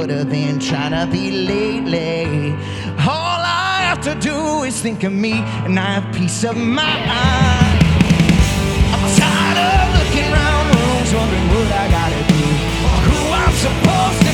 could have been trying to be lately. All I have to do is think of me, and I have peace of mind. I'm tired of looking around rooms, wondering what I gotta do, or who I'm supposed to.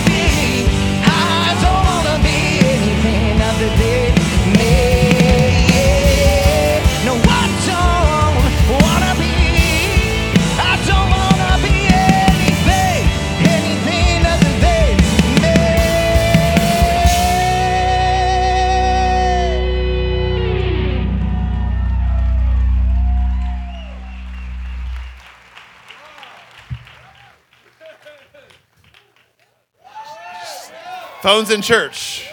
Phones in church.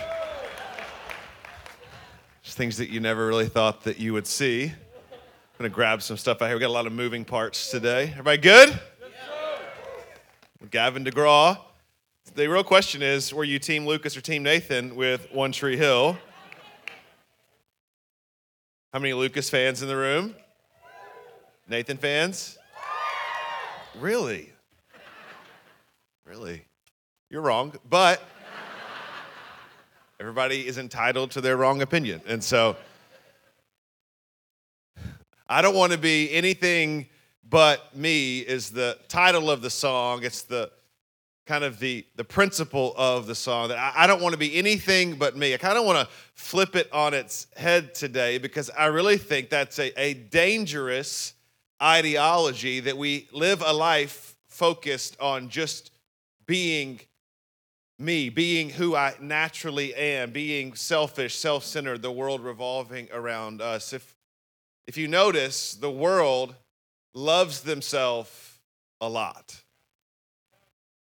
Just things that you never really thought that you would see. I'm gonna grab some stuff out here. We got a lot of moving parts today. Everybody good? Gavin DeGraw. The real question is, were you Team Lucas or Team Nathan with One Tree Hill? How many Lucas fans in the room? Nathan fans? Really? Really? You're wrong, but everybody is entitled to their wrong opinion. And so I don't want to be anything but me is the title of the song. It's the kind of the the principle of the song that I, I don't want to be anything but me. I kind of want to flip it on its head today because I really think that's a, a dangerous ideology that we live a life focused on just being me, being who I naturally am, being selfish, self centered, the world revolving around us. If, if you notice, the world loves themselves a lot.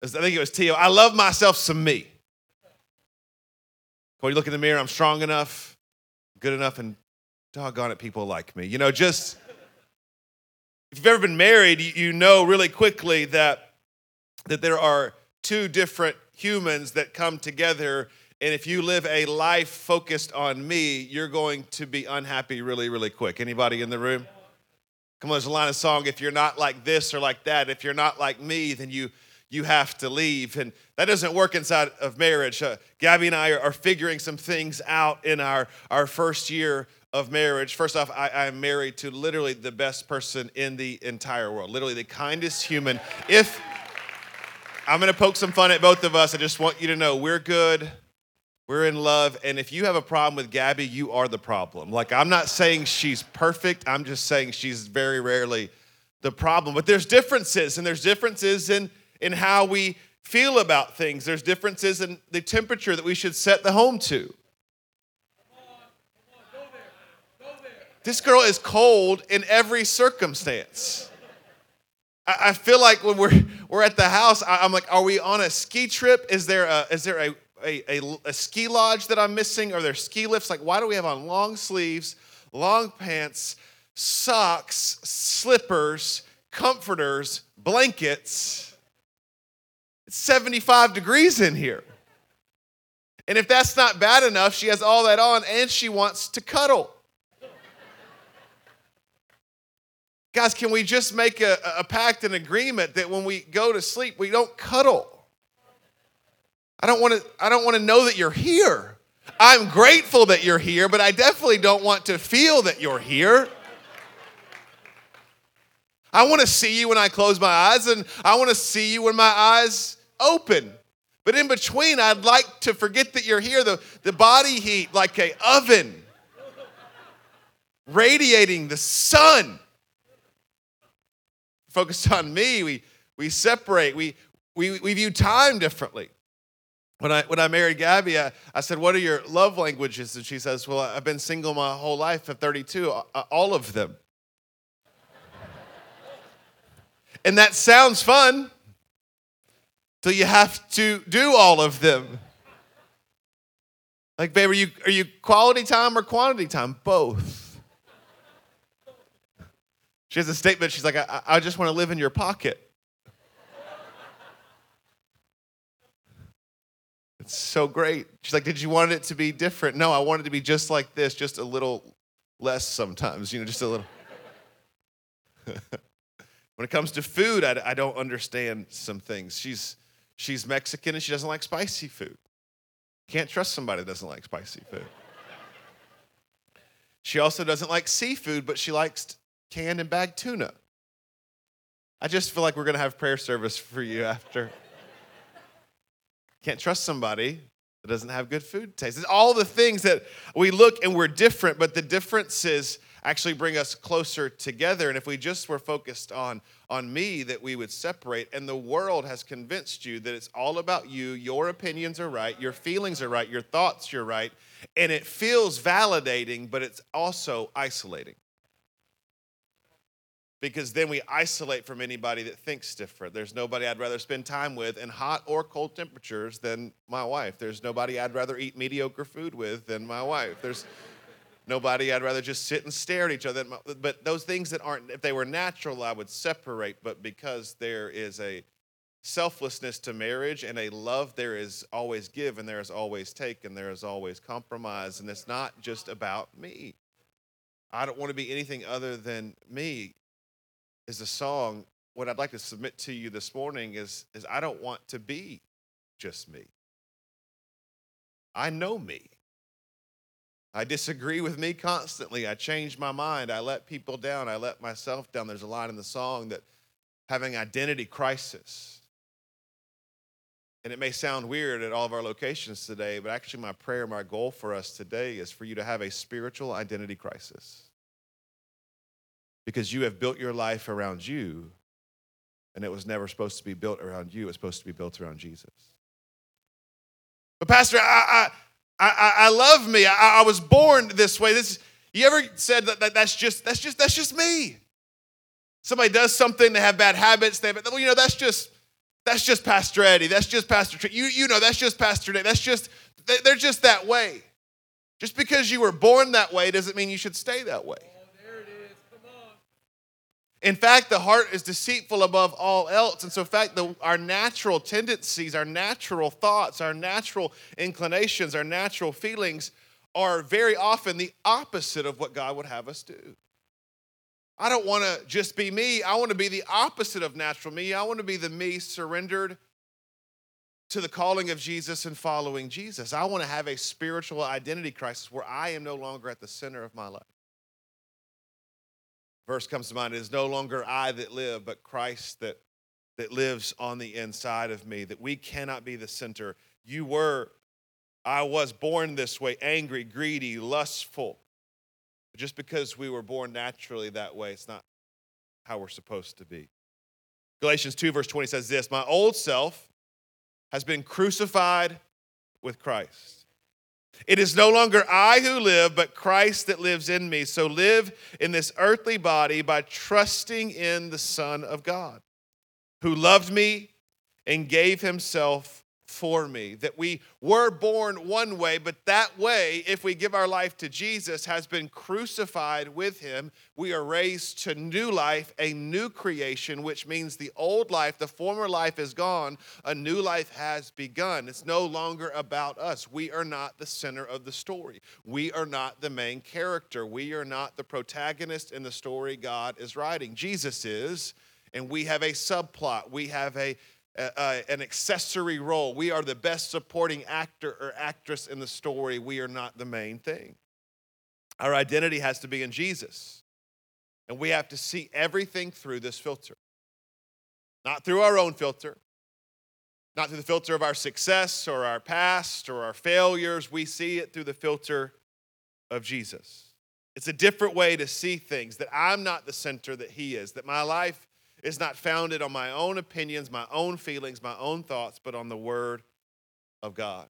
I think it was T.O., I love myself some me. When you look in the mirror, I'm strong enough, good enough, and doggone it, people like me. You know, just if you've ever been married, you, you know really quickly that that there are two different humans that come together and if you live a life focused on me you're going to be unhappy really really quick. Anybody in the room? Come on there's a line of song if you're not like this or like that if you're not like me then you you have to leave. And that doesn't work inside of marriage. Uh, gabby and i are, are figuring some things out in our our first year of marriage. First off I, i'm married to literally the best person in the entire world literally the kindest human. If I'm going to poke some fun at both of us. I just want you to know we're good. We're in love. And if you have a problem with Gabby, you are the problem. Like, I'm not saying she's perfect. I'm just saying she's very rarely the problem. But there's differences, and there's differences in, in how we feel about things. There's differences in the temperature that we should set the home to. This girl is cold in every circumstance. I feel like when we're we're at the house, I'm like, are we on a ski trip? Is there a is there a a, a, a ski lodge that I'm missing? Are there ski lifts? Like, why do we have on long sleeves, long pants, socks, slippers, comforters, blankets? It's 75 degrees in here. And if that's not bad enough, she has all that on and she wants to cuddle. Guys, can we just make a, a pact, an agreement that when we go to sleep, we don't cuddle? I don't want to I don't want to know that you're here. I'm grateful that you're here, but I definitely don't want to feel that you're here. I want to see you when I close my eyes and I want to see you when my eyes open. But in between, I'd like to forget that you're here. The, the body heat like a oven radiating the sun focused on me. We, we separate. We, we, we view time differently. When I, when I married Gabby, I, I said, What are your love languages? And she says, Well, I've been single my whole life at 32, uh, all of them. and that sounds fun till you have to do all of them. Like, babe, are you, are you quality time or quantity time? Both. She has a statement. She's like, I, I just want to live in your pocket. It's so great. She's like, Did you want it to be different? No, I wanted to be just like this, just a little less sometimes, you know, just a little. when it comes to food, I, I don't understand some things. She's, she's Mexican and she doesn't like spicy food. Can't trust somebody that doesn't like spicy food. She also doesn't like seafood, but she likes canned and bagged tuna. I just feel like we're going to have prayer service for you after. Can't trust somebody that doesn't have good food taste. It's all the things that we look and we're different, but the differences actually bring us closer together. And if we just were focused on, on me, that we would separate. And the world has convinced you that it's all about you, your opinions are right, your feelings are right, your thoughts you're right. And it feels validating, but it's also isolating because then we isolate from anybody that thinks different. There's nobody I'd rather spend time with in hot or cold temperatures than my wife. There's nobody I'd rather eat mediocre food with than my wife. There's nobody I'd rather just sit and stare at each other. But those things that aren't, if they were natural, I would separate. But because there is a selflessness to marriage and a love, there is always give and there is always take and there is always compromise. And it's not just about me. I don't want to be anything other than me is a song. What I'd like to submit to you this morning is, is I don't want to be just me. I know me. I disagree with me constantly. I change my mind. I let people down. I let myself down. There's a line in the song that having identity crisis. And it may sound weird at all of our locations today, but actually, my prayer, my goal for us today is for you to have a spiritual identity crisis because you have built your life around you, and it was never supposed to be built around you. It was supposed to be built around Jesus. But Pastor, I I I, I love me. I, I was born this way. This you ever said that, that that's just that's just that's just me. Somebody does something, they have bad habits, they have, well, you know, that's just that's just Pastor Eddie. That's just Pastor Trey. You, you know, that's just Pastor Dave. That's just, they're just that way. Just because you were born that way doesn't mean you should stay that way. In fact, the heart is deceitful above all else. And so, in fact, the, our natural tendencies, our natural thoughts, our natural inclinations, our natural feelings are very often the opposite of what God would have us do. I don't want to just be me. I want to be the opposite of natural me. I want to be the me surrendered to the calling of Jesus and following Jesus. I want to have a spiritual identity crisis where I am no longer at the center of my life verse comes to mind it is no longer I that live, but Christ that, that lives on the inside of me, that we cannot be the center. You were, I was born this way, angry, greedy, lustful. Just because we were born naturally that way, it's not how we're supposed to be. Galatians 2, verse 20 says this My old self has been crucified with Christ. It is no longer I who live, but Christ that lives in me. So live in this earthly body by trusting in the Son of God, who loved me and gave himself for me. That we were born one way, but that way, if we give our life to Jesus, has been crucified with him. We are raised to new life, a new creation, which means the old life, the former life is gone, a new life has begun. It's no longer about us. We are not the center of the story. We are not the main character. We are not the protagonist in the story God is writing. Jesus is and we have a subplot. We have a uh, an accessory role. We are the best supporting actor or actress in the story. We are not the main thing. Our identity has to be in Jesus. And we have to see everything through this filter. Not through our own filter, not through the filter of our success or our past or our failures. We see it through the filter of Jesus. It's a different way to see things that I'm not the center that He is, that my life is not founded on my own opinions, my own feelings, my own thoughts, but on the Word of God.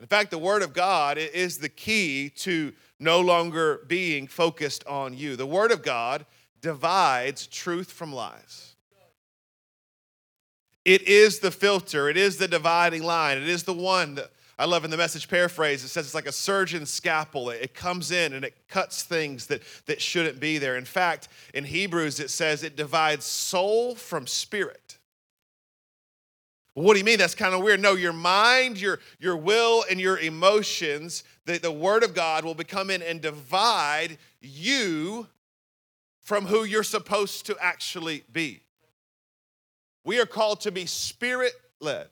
In fact, the Word of God is the key to no longer being focused on you. The Word of God divides truth from lies. It is the filter, it is the dividing line, it is the one that I love in the message paraphrase, it says it's like a surgeon's scalpel. It comes in and it cuts things that, that shouldn't be there. In fact, in Hebrews, it says it divides soul from spirit. What do you mean? That's kind of weird. No, your mind, your, your will, and your emotions, the, the Word of God will become in and divide you from who you're supposed to actually be. We are called to be spirit led.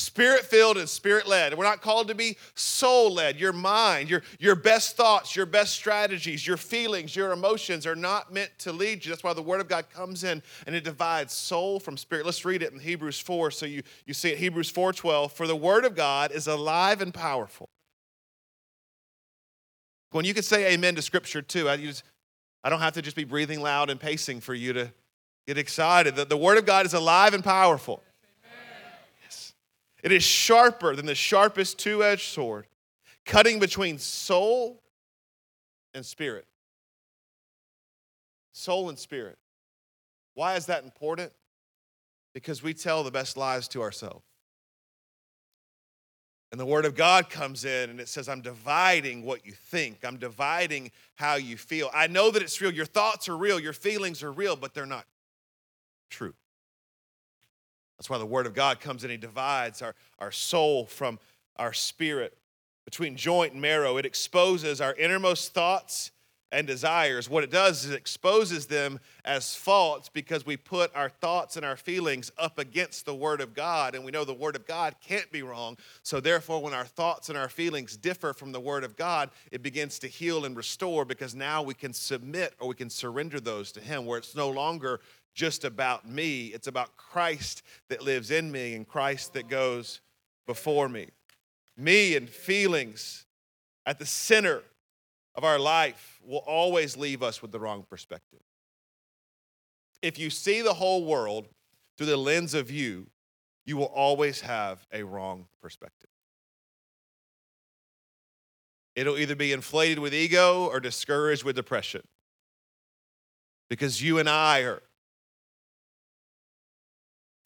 Spirit filled and spirit led. We're not called to be soul led. Your mind, your, your best thoughts, your best strategies, your feelings, your emotions are not meant to lead you. That's why the Word of God comes in and it divides soul from spirit. Let's read it in Hebrews 4 so you, you see it. Hebrews 4 12. For the Word of God is alive and powerful. When you can say amen to Scripture too, I, just, I don't have to just be breathing loud and pacing for you to get excited. The, the Word of God is alive and powerful. It is sharper than the sharpest two edged sword, cutting between soul and spirit. Soul and spirit. Why is that important? Because we tell the best lies to ourselves. And the Word of God comes in and it says, I'm dividing what you think. I'm dividing how you feel. I know that it's real. Your thoughts are real. Your feelings are real, but they're not true. That's why the Word of God comes in. He divides our, our soul from our spirit between joint and marrow. It exposes our innermost thoughts and desires. What it does is it exposes them as false because we put our thoughts and our feelings up against the Word of God, and we know the Word of God can't be wrong. So, therefore, when our thoughts and our feelings differ from the Word of God, it begins to heal and restore because now we can submit or we can surrender those to Him, where it's no longer just about me. It's about Christ that lives in me and Christ that goes before me. Me and feelings at the center of our life will always leave us with the wrong perspective. If you see the whole world through the lens of you, you will always have a wrong perspective. It'll either be inflated with ego or discouraged with depression. Because you and I are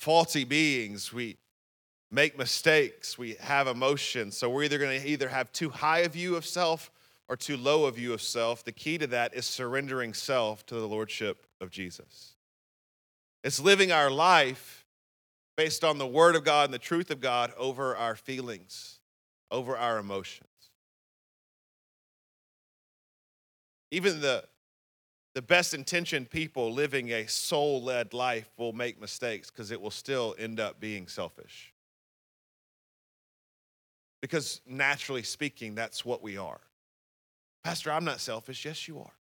faulty beings. We make mistakes. We have emotions. So we're either going to either have too high a view of self or too low a view of self. The key to that is surrendering self to the lordship of Jesus. It's living our life based on the word of God and the truth of God over our feelings, over our emotions. Even the the best intentioned people living a soul led life will make mistakes because it will still end up being selfish. Because naturally speaking, that's what we are. Pastor, I'm not selfish. Yes, you are.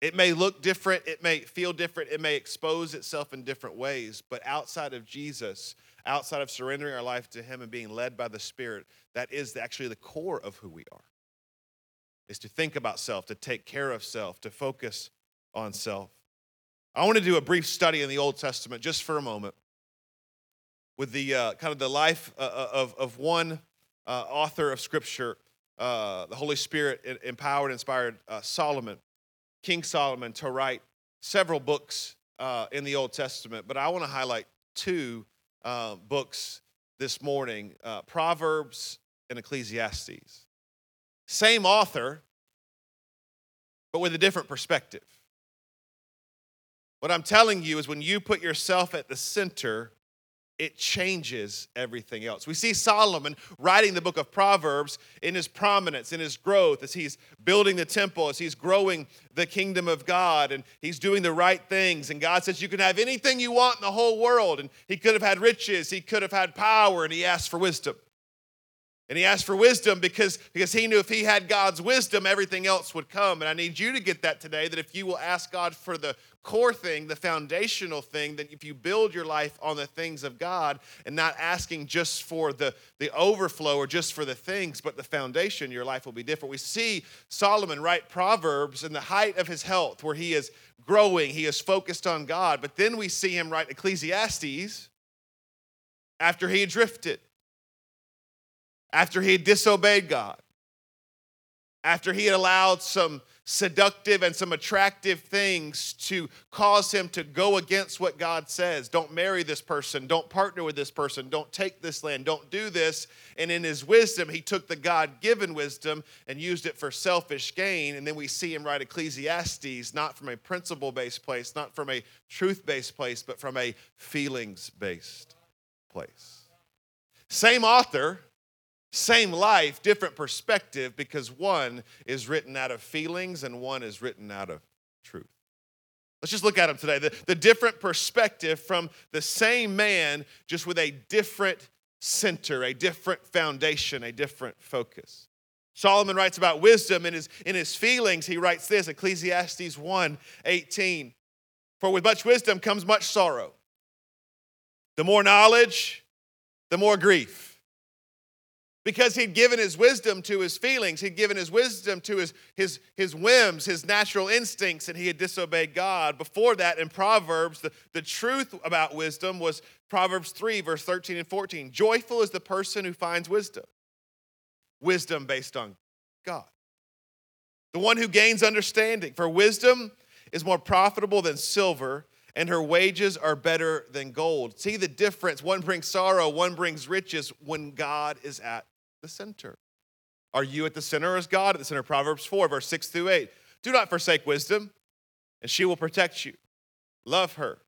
It may look different, it may feel different, it may expose itself in different ways, but outside of Jesus, outside of surrendering our life to Him and being led by the Spirit, that is actually the core of who we are is to think about self, to take care of self, to focus on self. I want to do a brief study in the Old Testament just for a moment with the uh, kind of the life uh, uh, of, of one uh, author of Scripture, uh, the Holy Spirit empowered, inspired uh, Solomon, King Solomon, to write several books in the Old Testament. But I want to highlight two books this morning Proverbs and Ecclesiastes. Same author, but with a different perspective. What I'm telling you is when you put yourself at the center, it changes everything else. We see Solomon writing the book of Proverbs in his prominence, in his growth, as he's building the temple, as he's growing the kingdom of God, and he's doing the right things. And God says, You can have anything you want in the whole world. And he could have had riches, he could have had power, and he asked for wisdom. And he asked for wisdom because, because he knew if he had God's wisdom, everything else would come. And I need you to get that today that if you will ask God for the core thing, the foundational thing, that if you build your life on the things of God and not asking just for the, the overflow or just for the things, but the foundation, your life will be different. We see Solomon write Proverbs in the height of his health, where he is growing, he is focused on God. But then we see him write Ecclesiastes after he had drifted after he had disobeyed God, after he had allowed some seductive and some attractive things to cause him to go against what God says. Don't marry this person. Don't partner with this person. Don't take this land. Don't do this. And in his wisdom, he took the God given wisdom and used it for selfish gain. And then we see him write Ecclesiastes, not from a principle based place, not from a truth based place, but from a feelings based place. Same author same life, different perspective because one is written out of feelings and one is written out of truth. Let's just look at them today. The, the different perspective from the same man, just with a different center, a different foundation, a different focus. Solomon writes about wisdom in his, in his feelings. He writes this Ecclesiastes 1 18. For with much wisdom comes much sorrow. The more knowledge, the more grief because he'd given his wisdom to his feelings he'd given his wisdom to his, his, his whims his natural instincts and he had disobeyed god. Before that in proverbs the, the truth about wisdom was proverbs 3 verse 13 and 14 joyful is the person who finds wisdom. Wisdom based on god. The one who gains understanding. For wisdom is more profitable than silver and her wages are better than gold. See the difference. One brings sorrow, one brings riches when God is at the center. Are you at the center or is God at the center? Proverbs 4, verse 6 through 8. Do not forsake wisdom, and she will protect you. Love her,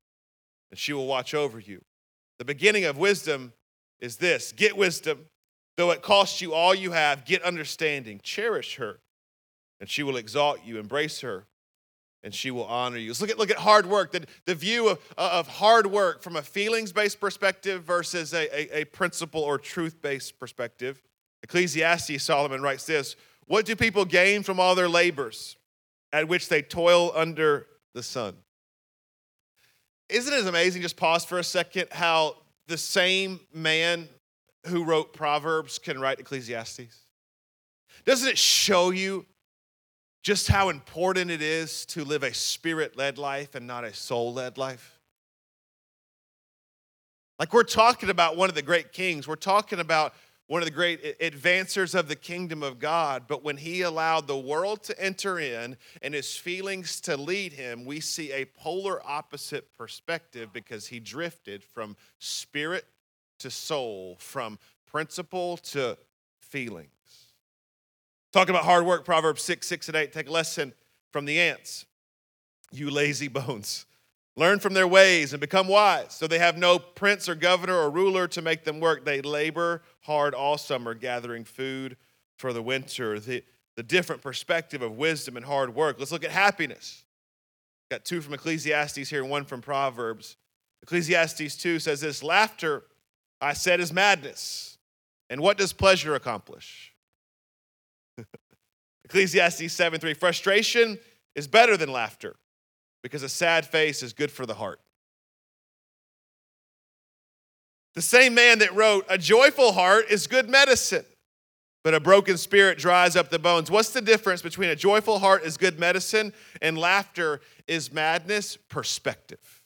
and she will watch over you. The beginning of wisdom is this get wisdom. Though it costs you all you have, get understanding. Cherish her, and she will exalt you. Embrace her, and she will honor you. Let's look at, look at hard work, the, the view of, of hard work from a feelings based perspective versus a, a, a principle or truth based perspective. Ecclesiastes, Solomon writes this What do people gain from all their labors at which they toil under the sun? Isn't it amazing? Just pause for a second how the same man who wrote Proverbs can write Ecclesiastes? Doesn't it show you just how important it is to live a spirit led life and not a soul led life? Like we're talking about one of the great kings, we're talking about one of the great advancers of the kingdom of God. But when he allowed the world to enter in and his feelings to lead him, we see a polar opposite perspective because he drifted from spirit to soul, from principle to feelings. Talking about hard work, Proverbs 6, 6 and 8, take a lesson from the ants. You lazy bones. Learn from their ways and become wise. So they have no prince or governor or ruler to make them work. They labor hard all summer, gathering food for the winter. The, the different perspective of wisdom and hard work. Let's look at happiness. Got two from Ecclesiastes here and one from Proverbs. Ecclesiastes 2 says this Laughter, I said, is madness. And what does pleasure accomplish? Ecclesiastes 7 3 Frustration is better than laughter because a sad face is good for the heart. The same man that wrote, A joyful heart is good medicine, but a broken spirit dries up the bones. What's the difference between a joyful heart is good medicine and laughter is madness? Perspective.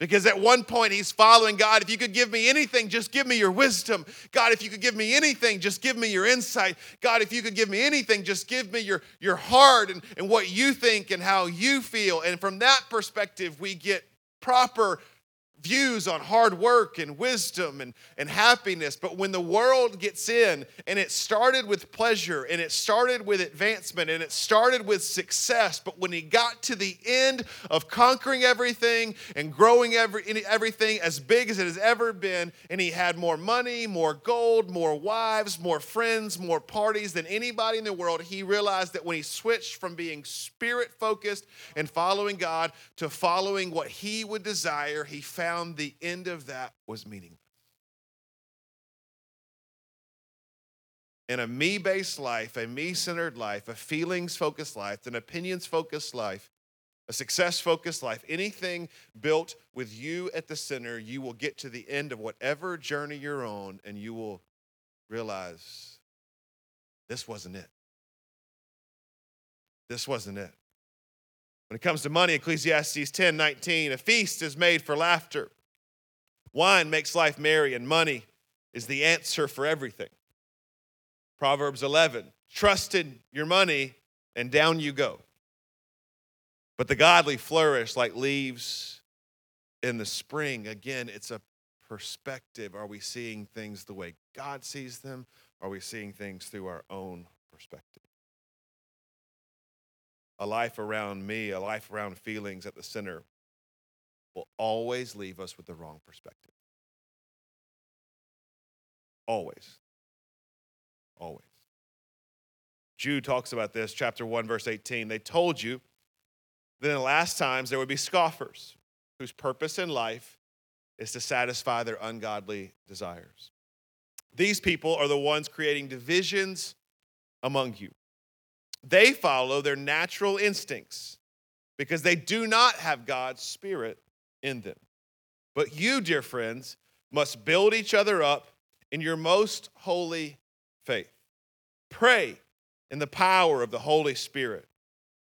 Because at one point he's following God. If you could give me anything, just give me your wisdom. God, if you could give me anything, just give me your insight. God, if you could give me anything, just give me your, your heart and, and what you think and how you feel. And from that perspective, we get proper views on hard work and wisdom and, and happiness. But when the world gets in and it started with pleasure and it started with advancement and it started with success, but when he got to the end of conquering everything and growing every, everything as big as it has ever been, and he had more money, more gold, more wives, more friends, more parties than anybody in the world, he realized that when he switched from being spirit focused and following God to following what he would desire, he found found the end of that was meaningless. In a me based life, a me centered life, a feelings focused life, an opinions focused life, a success focused life, anything built with you at the center, you will get to the end of whatever journey you're on and you will realize this wasn't it. This wasn't it. When it comes to money, Ecclesiastes 10 19, a feast is made for laughter. Wine makes life merry, and money is the answer for everything. Proverbs 11, trust in your money, and down you go. But the godly flourish like leaves in the spring. Again, it's a perspective. Are we seeing things the way God sees them? Are we seeing things through our own perspective? A life around me, a life around feelings at the center, will always leave us with the wrong perspective. Always. Always. Jude talks about this, chapter 1, verse 18. They told you Then in the last times, there would be scoffers whose purpose in life is to satisfy their ungodly desires. These people are the ones creating divisions among you. They follow their natural instincts because they do not have God's Spirit in them. But you, dear friends, must build each other up in your most holy faith. Pray in the power of the Holy Spirit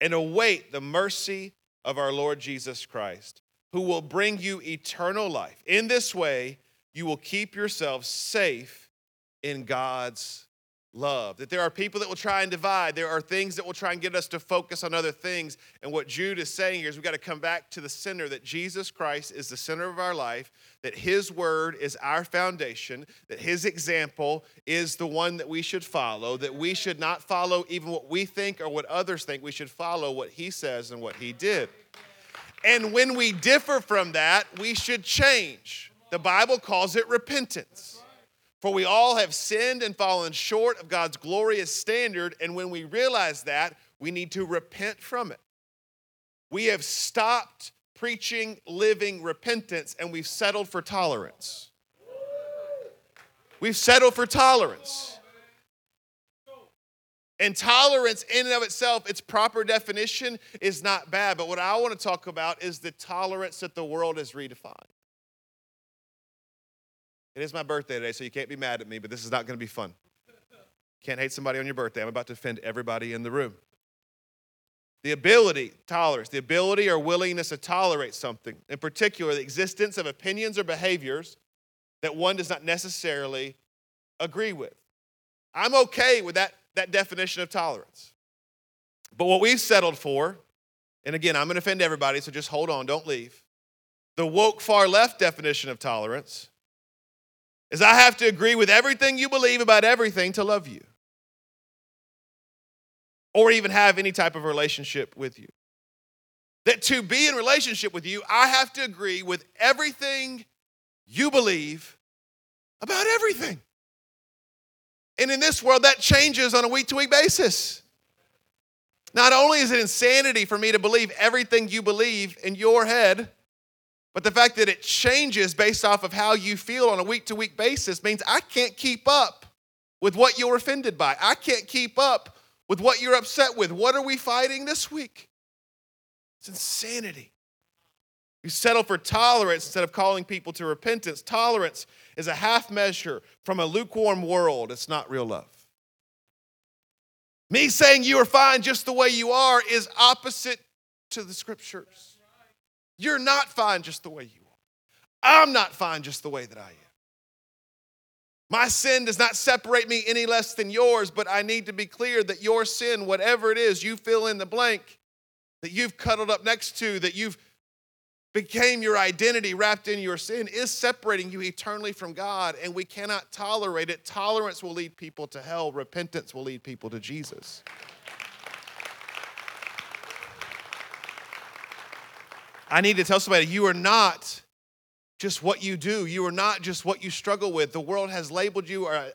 and await the mercy of our Lord Jesus Christ, who will bring you eternal life. In this way, you will keep yourselves safe in God's love. That there are people that will try and divide. There are things that will try and get us to focus on other things. And what Jude is saying here is we've got to come back to the center that Jesus Christ is the center of our life, that his word is our foundation, that his example is the one that we should follow, that we should not follow even what we think or what others think. We should follow what he says and what he did. And when we differ from that, we should change. The Bible calls it repentance. For we all have sinned and fallen short of God's glorious standard, and when we realize that, we need to repent from it. We have stopped preaching, living repentance, and we've settled for tolerance. We've settled for tolerance. And tolerance, in and of itself, its proper definition is not bad. But what I want to talk about is the tolerance that the world has redefined. It is my birthday today, so you can't be mad at me, but this is not going to be fun. Can't hate somebody on your birthday. I'm about to offend everybody in the room. The ability, tolerance, the ability or willingness to tolerate something, in particular, the existence of opinions or behaviors that one does not necessarily agree with. I'm okay with that, that definition of tolerance. But what we've settled for, and again, I'm going to offend everybody, so just hold on, don't leave. The woke far left definition of tolerance is I have to agree with everything you believe about everything to love you or even have any type of relationship with you. That to be in relationship with you, I have to agree with everything you believe about everything. And in this world, that changes on a week to week basis. Not only is it insanity for me to believe everything you believe in your head, but the fact that it changes based off of how you feel on a week to week basis means I can't keep up with what you're offended by. I can't keep up with what you're upset with. What are we fighting this week? It's insanity. You settle for tolerance instead of calling people to repentance. Tolerance is a half measure from a lukewarm world. It's not real love. Me saying you are fine just the way you are is opposite to the scriptures. You're not fine just the way you are. I'm not fine just the way that I am. My sin does not separate me any less than yours, but I need to be clear that your sin, whatever it is, you fill in the blank, that you've cuddled up next to, that you've became your identity wrapped in your sin, is separating you eternally from God, and we cannot tolerate it. Tolerance will lead people to hell, repentance will lead people to Jesus. I need to tell somebody you are not just what you do. You are not just what you struggle with. The world has labeled you or uh,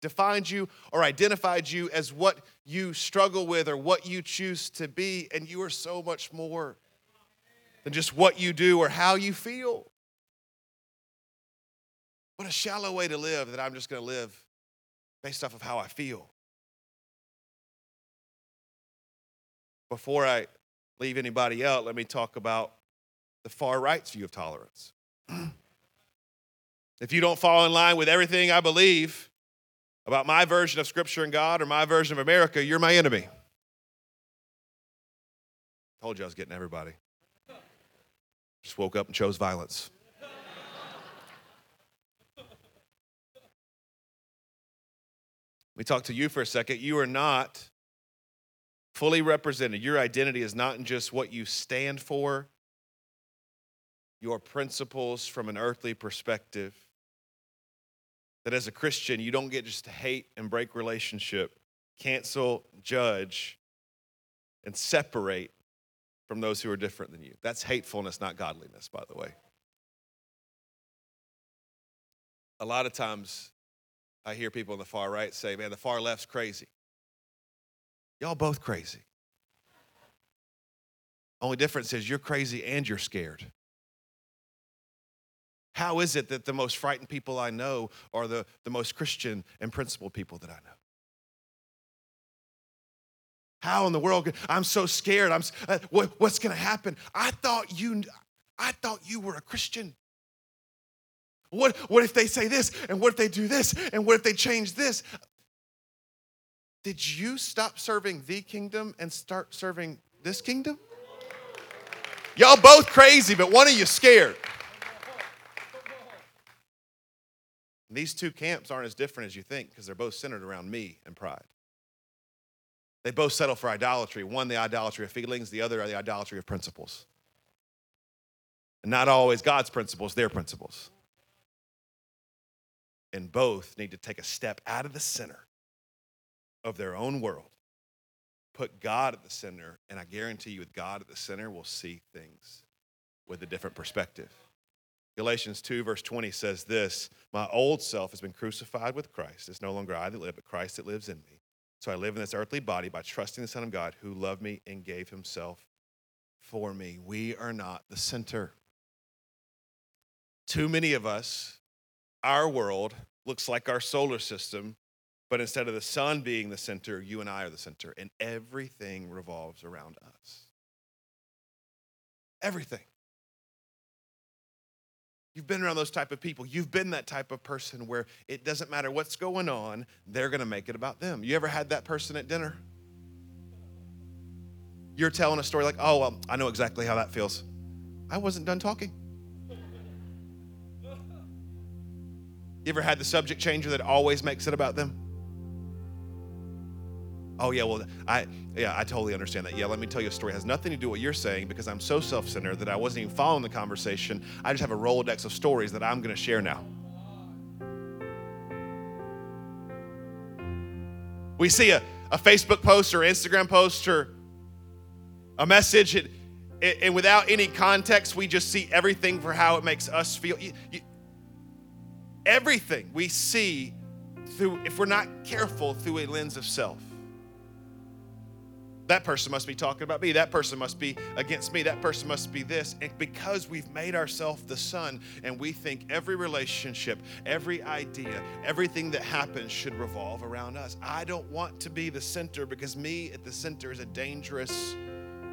defined you or identified you as what you struggle with or what you choose to be, and you are so much more than just what you do or how you feel. What a shallow way to live that I'm just going to live based off of how I feel. Before I leave anybody out, let me talk about the far right's view of tolerance. if you don't fall in line with everything I believe about my version of Scripture and God or my version of America, you're my enemy. Told you I was getting everybody. Just woke up and chose violence. Let me talk to you for a second. You are not fully represented. Your identity is not in just what you stand for your principles from an earthly perspective. That as a Christian, you don't get just to hate and break relationship, cancel, judge, and separate from those who are different than you. That's hatefulness, not godliness, by the way. A lot of times I hear people on the far right say, man, the far left's crazy. Y'all both crazy. Only difference is you're crazy and you're scared. How is it that the most frightened people I know are the, the most Christian and principled people that I know? How in the world? I'm so scared. I'm. Uh, what, what's going to happen? I thought you. I thought you were a Christian. What, what if they say this? And what if they do this? And what if they change this? Did you stop serving the kingdom and start serving this kingdom? Y'all both crazy, but one of you scared. These two camps aren't as different as you think because they're both centered around me and pride. They both settle for idolatry. One, the idolatry of feelings, the other, the idolatry of principles. And not always God's principles, their principles. And both need to take a step out of the center of their own world, put God at the center, and I guarantee you, with God at the center, we'll see things with a different perspective. Galatians 2, verse 20 says this My old self has been crucified with Christ. It's no longer I that live, but Christ that lives in me. So I live in this earthly body by trusting the Son of God who loved me and gave himself for me. We are not the center. Too many of us, our world looks like our solar system, but instead of the sun being the center, you and I are the center, and everything revolves around us. Everything. You've been around those type of people. You've been that type of person where it doesn't matter what's going on, they're going to make it about them. You ever had that person at dinner? You're telling a story like, oh, well, I know exactly how that feels. I wasn't done talking. You ever had the subject changer that always makes it about them? Oh yeah, well I yeah, I totally understand that. Yeah, let me tell you a story. It has nothing to do with what you're saying because I'm so self-centered that I wasn't even following the conversation. I just have a Rolodex of stories that I'm gonna share now. We see a, a Facebook post or Instagram post or a message, and without any context, we just see everything for how it makes us feel. You, you, everything we see through, if we're not careful, through a lens of self. That person must be talking about me. That person must be against me. That person must be this. And because we've made ourselves the sun and we think every relationship, every idea, everything that happens should revolve around us. I don't want to be the center because me at the center is a dangerous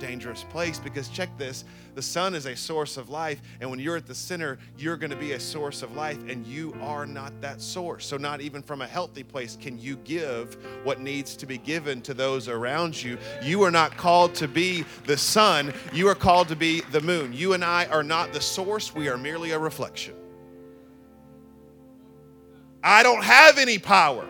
dangerous place because check this the sun is a source of life and when you're at the center you're going to be a source of life and you are not that source. So not even from a healthy place can you give what needs to be given to those around you. You are not called to be the sun you are called to be the moon. You and i are not the source we are merely a reflection. I don't have any power.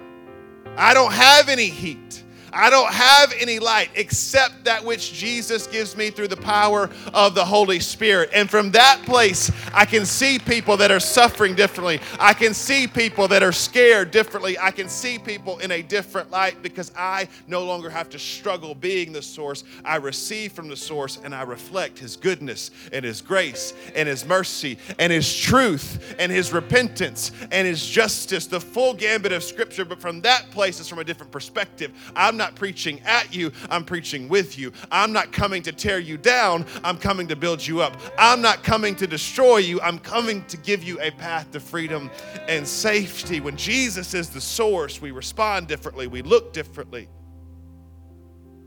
I don't have any heat I don't have any light except that which Jesus gives me through the power of the Holy Spirit. And from that place, I can see people that are suffering differently. I can see people that are scared differently. I can see people in a different light because I no longer have to struggle being the source. I receive from the source and I reflect His goodness and His grace and His mercy and His truth and His repentance and His justice, the full gambit of Scripture. But from that place, it's from a different perspective. I'm not preaching at you, I'm preaching with you. I'm not coming to tear you down, I'm coming to build you up. I'm not coming to destroy you, I'm coming to give you a path to freedom and safety. When Jesus is the source, we respond differently, we look differently,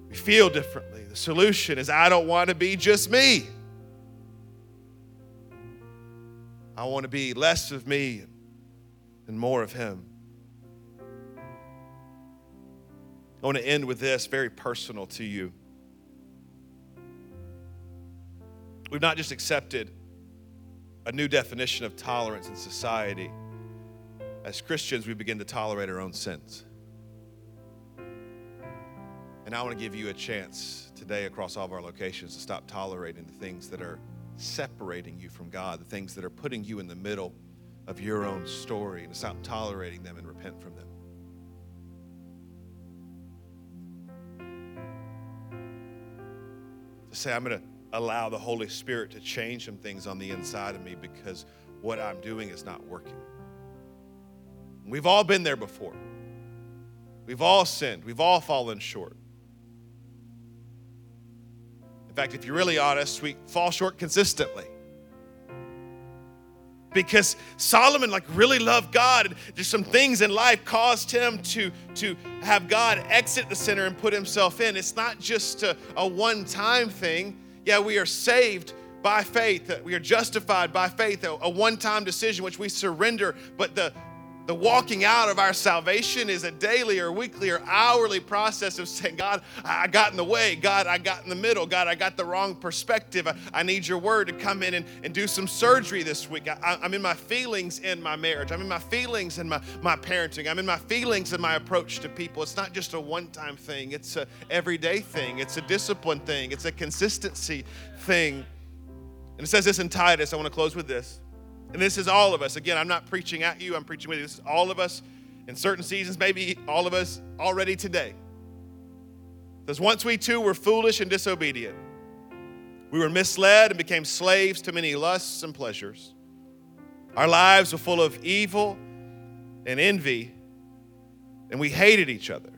we feel differently. The solution is I don't want to be just me. I want to be less of me and more of Him. I want to end with this very personal to you. We've not just accepted a new definition of tolerance in society. As Christians, we begin to tolerate our own sins. And I want to give you a chance today across all of our locations to stop tolerating the things that are separating you from God, the things that are putting you in the middle of your own story, and to stop tolerating them and repent from them. Say, I'm going to allow the Holy Spirit to change some things on the inside of me because what I'm doing is not working. We've all been there before. We've all sinned. We've all fallen short. In fact, if you're really honest, we fall short consistently. Because Solomon like really loved God, and just some things in life caused him to, to have God exit the center and put himself in. It's not just a, a one-time thing. Yeah, we are saved by faith. We are justified by faith, a, a one-time decision which we surrender. But the the walking out of our salvation is a daily or weekly or hourly process of saying, God, I got in the way. God, I got in the middle. God, I got the wrong perspective. I, need your word to come in and, and do some surgery this week. I, I'm in my feelings in my marriage. I'm in my feelings in my, my parenting. I'm in my feelings in my approach to people. It's not just a one time thing, it's a everyday thing, it's a discipline thing, it's a consistency thing. And it says this in Titus. I want to close with this. And this is all of us. Again, I'm not preaching at you, I'm preaching with you. This is all of us in certain seasons, maybe all of us already today. Because once we too were foolish and disobedient, we were misled and became slaves to many lusts and pleasures. Our lives were full of evil and envy, and we hated each other.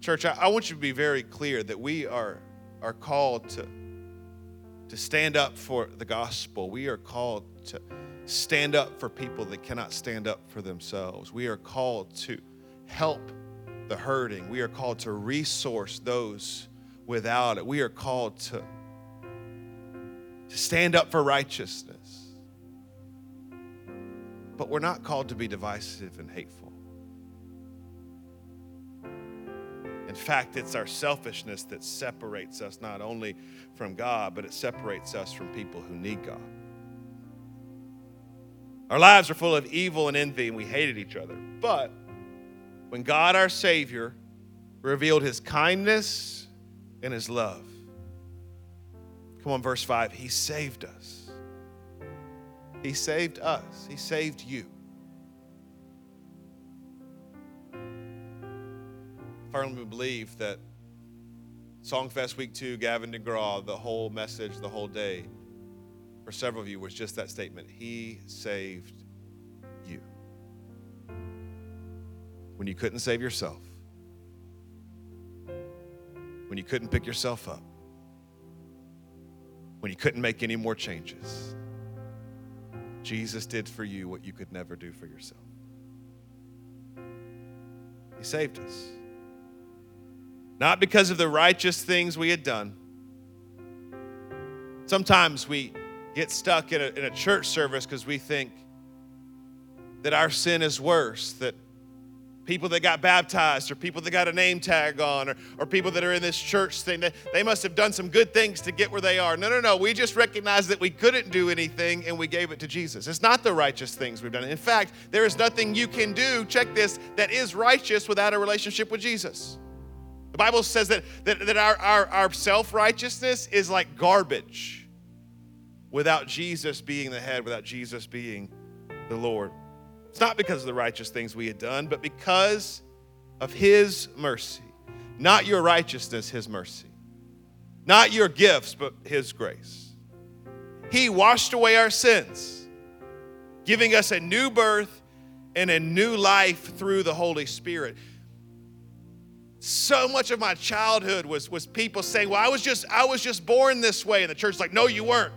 Church, I, I want you to be very clear that we are, are called to to stand up for the gospel. We are called to stand up for people that cannot stand up for themselves. We are called to help the hurting. We are called to resource those without it. We are called to, to stand up for righteousness. But we're not called to be divisive and hateful. In fact, it's our selfishness that separates us not only from God, but it separates us from people who need God. Our lives are full of evil and envy, and we hated each other. But when God, our Savior, revealed his kindness and his love, come on, verse 5, he saved us. He saved us, he saved you. Firmly believe that Songfest Week 2, Gavin DeGraw, the whole message, the whole day, for several of you was just that statement He saved you. When you couldn't save yourself, when you couldn't pick yourself up, when you couldn't make any more changes, Jesus did for you what you could never do for yourself. He saved us. Not because of the righteous things we had done. Sometimes we get stuck in a, in a church service because we think that our sin is worse, that people that got baptized or people that got a name tag on or, or people that are in this church thing, they, they must have done some good things to get where they are. No, no, no. We just recognize that we couldn't do anything and we gave it to Jesus. It's not the righteous things we've done. In fact, there is nothing you can do, check this, that is righteous without a relationship with Jesus. The Bible says that, that, that our, our, our self righteousness is like garbage without Jesus being the head, without Jesus being the Lord. It's not because of the righteous things we had done, but because of His mercy. Not your righteousness, His mercy. Not your gifts, but His grace. He washed away our sins, giving us a new birth and a new life through the Holy Spirit so much of my childhood was, was people saying, Well, I was just I was just born this way. And the church's like, No, you weren't.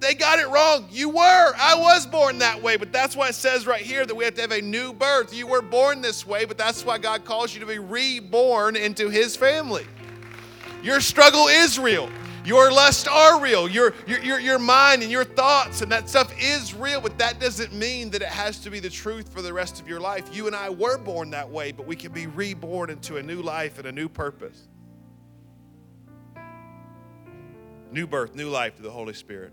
They got it wrong. You were. I was born that way. But that's why it says right here that we have to have a new birth. You were born this way, but that's why God calls you to be reborn into his family. Your struggle is real. Your lusts are real. Your, your, your, your mind and your thoughts and that stuff is real, but that doesn't mean that it has to be the truth for the rest of your life. You and I were born that way, but we can be reborn into a new life and a new purpose. New birth, new life to the Holy Spirit.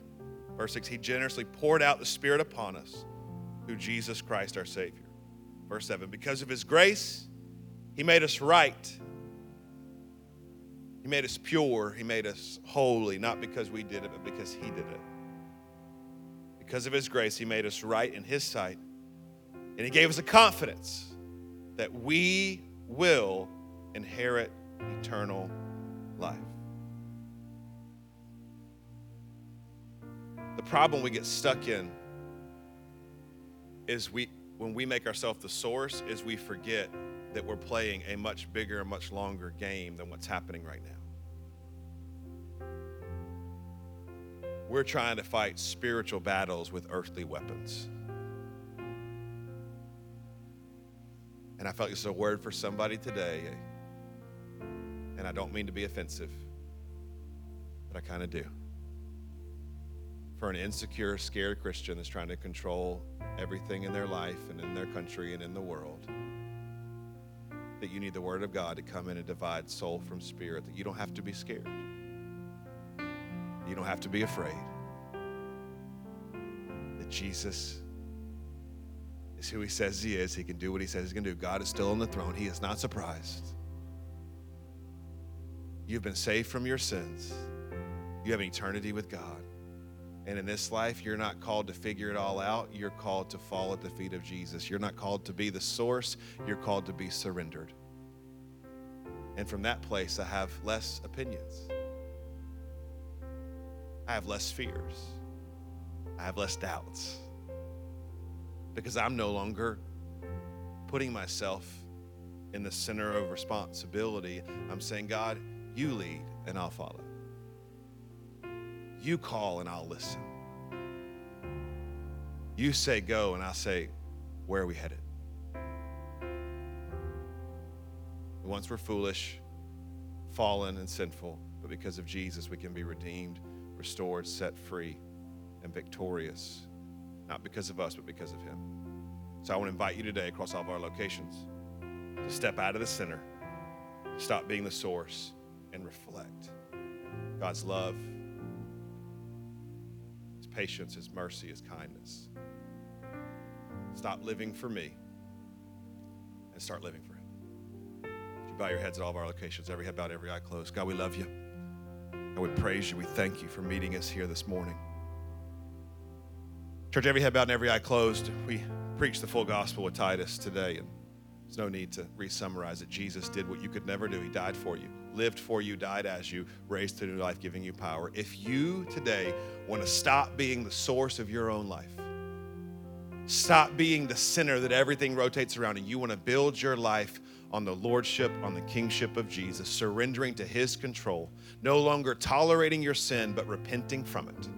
Verse 6 He generously poured out the Spirit upon us through Jesus Christ our Savior. Verse 7 Because of His grace, He made us right he made us pure. He made us holy, not because we did it, but because He did it. Because of His grace, He made us right in His sight. And He gave us a confidence that we will inherit eternal life. The problem we get stuck in is we when we make ourselves the source is we forget that we're playing a much bigger and much longer game than what's happening right now. We're trying to fight spiritual battles with earthly weapons. And I felt this is a word for somebody today. And I don't mean to be offensive, but I kind of do. For an insecure, scared Christian that's trying to control everything in their life and in their country and in the world, that you need the Word of God to come in and divide soul from spirit, that you don't have to be scared. You don't have to be afraid. That Jesus is who He says He is. He can do what He says He's going to do. God is still on the throne. He is not surprised. You've been saved from your sins, you have an eternity with God. And in this life, you're not called to figure it all out. You're called to fall at the feet of Jesus. You're not called to be the source. You're called to be surrendered. And from that place, I have less opinions. I have less fears. I have less doubts. Because I'm no longer putting myself in the center of responsibility. I'm saying, God, you lead and I'll follow. You call and I'll listen. You say go and I'll say, where are we headed? Once we're foolish, fallen, and sinful, but because of Jesus, we can be redeemed, restored, set free, and victorious. Not because of us, but because of Him. So I want to invite you today across all of our locations to step out of the center, stop being the source, and reflect God's love patience, His mercy, His kindness. Stop living for me and start living for Him. Would you bow your heads at all of our locations, every head bowed, every eye closed. God, we love you. And we praise you. We thank you for meeting us here this morning. Church, every head bowed and every eye closed. We preached the full gospel with Titus today, and there's no need to re summarize it. Jesus did what you could never do, He died for you lived for you, died as you, raised to new life, giving you power. If you today want to stop being the source of your own life, stop being the center that everything rotates around, and you want to build your life on the lordship, on the kingship of Jesus, surrendering to his control, no longer tolerating your sin, but repenting from it.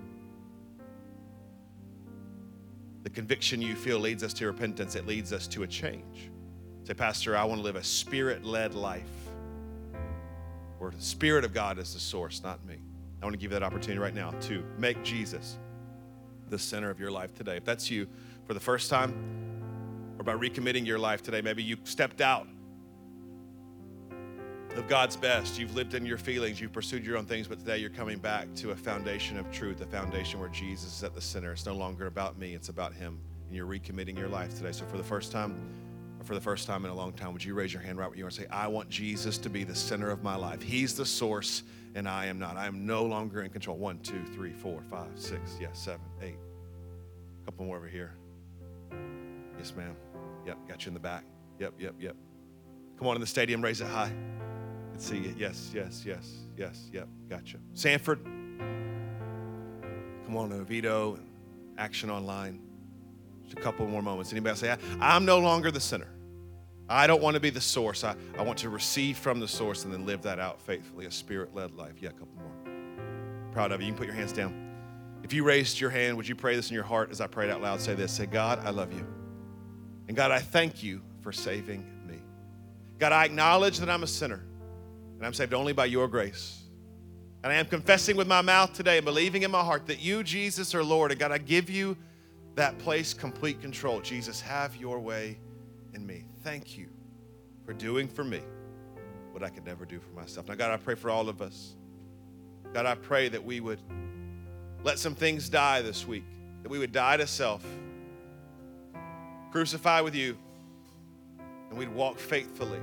The conviction you feel leads us to repentance, it leads us to a change. Say, Pastor, I want to live a spirit led life where the Spirit of God is the source, not me. I want to give you that opportunity right now to make Jesus the center of your life today. If that's you for the first time, or by recommitting your life today, maybe you stepped out of God's best. You've lived in your feelings, you've pursued your own things, but today you're coming back to a foundation of truth, a foundation where Jesus is at the center. It's no longer about me, it's about Him. And you're recommitting your life today. So for the first time, for the first time in a long time, would you raise your hand right where you are and say, I want Jesus to be the center of my life. He's the source, and I am not. I am no longer in control. One, two, three, four, five, six, yes, seven, eight. A couple more over here. Yes, ma'am. Yep, got you in the back. Yep, yep, yep. Come on in the stadium, raise it high. Let's see it. Yes, yes, yes, yes, yep, gotcha. Sanford. Come on, Oviedo, Action Online. Just a couple more moments. Anybody say, I'm no longer the center. I don't want to be the source. I, I want to receive from the source and then live that out faithfully, a spirit led life. Yeah, a couple more. Proud of you. You can put your hands down. If you raised your hand, would you pray this in your heart as I prayed out loud? Say this Say, God, I love you. And God, I thank you for saving me. God, I acknowledge that I'm a sinner and I'm saved only by your grace. And I am confessing with my mouth today and believing in my heart that you, Jesus, are Lord. And God, I give you that place complete control. Jesus, have your way in me. Thank you for doing for me what I could never do for myself. Now, God, I pray for all of us. God, I pray that we would let some things die this week, that we would die to self, crucify with you, and we'd walk faithfully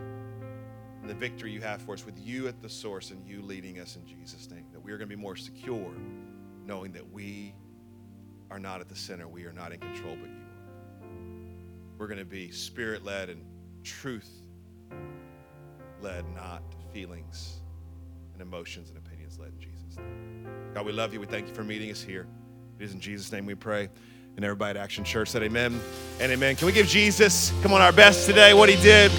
in the victory you have for us with you at the source and you leading us in Jesus' name. That we are going to be more secure knowing that we are not at the center. We are not in control, but you. We're going to be spirit led and truth led, not feelings and emotions and opinions led in Jesus' name. God, we love you. We thank you for meeting us here. It is in Jesus' name we pray. And everybody at Action Church said amen and amen. Can we give Jesus, come on, our best today, what he did?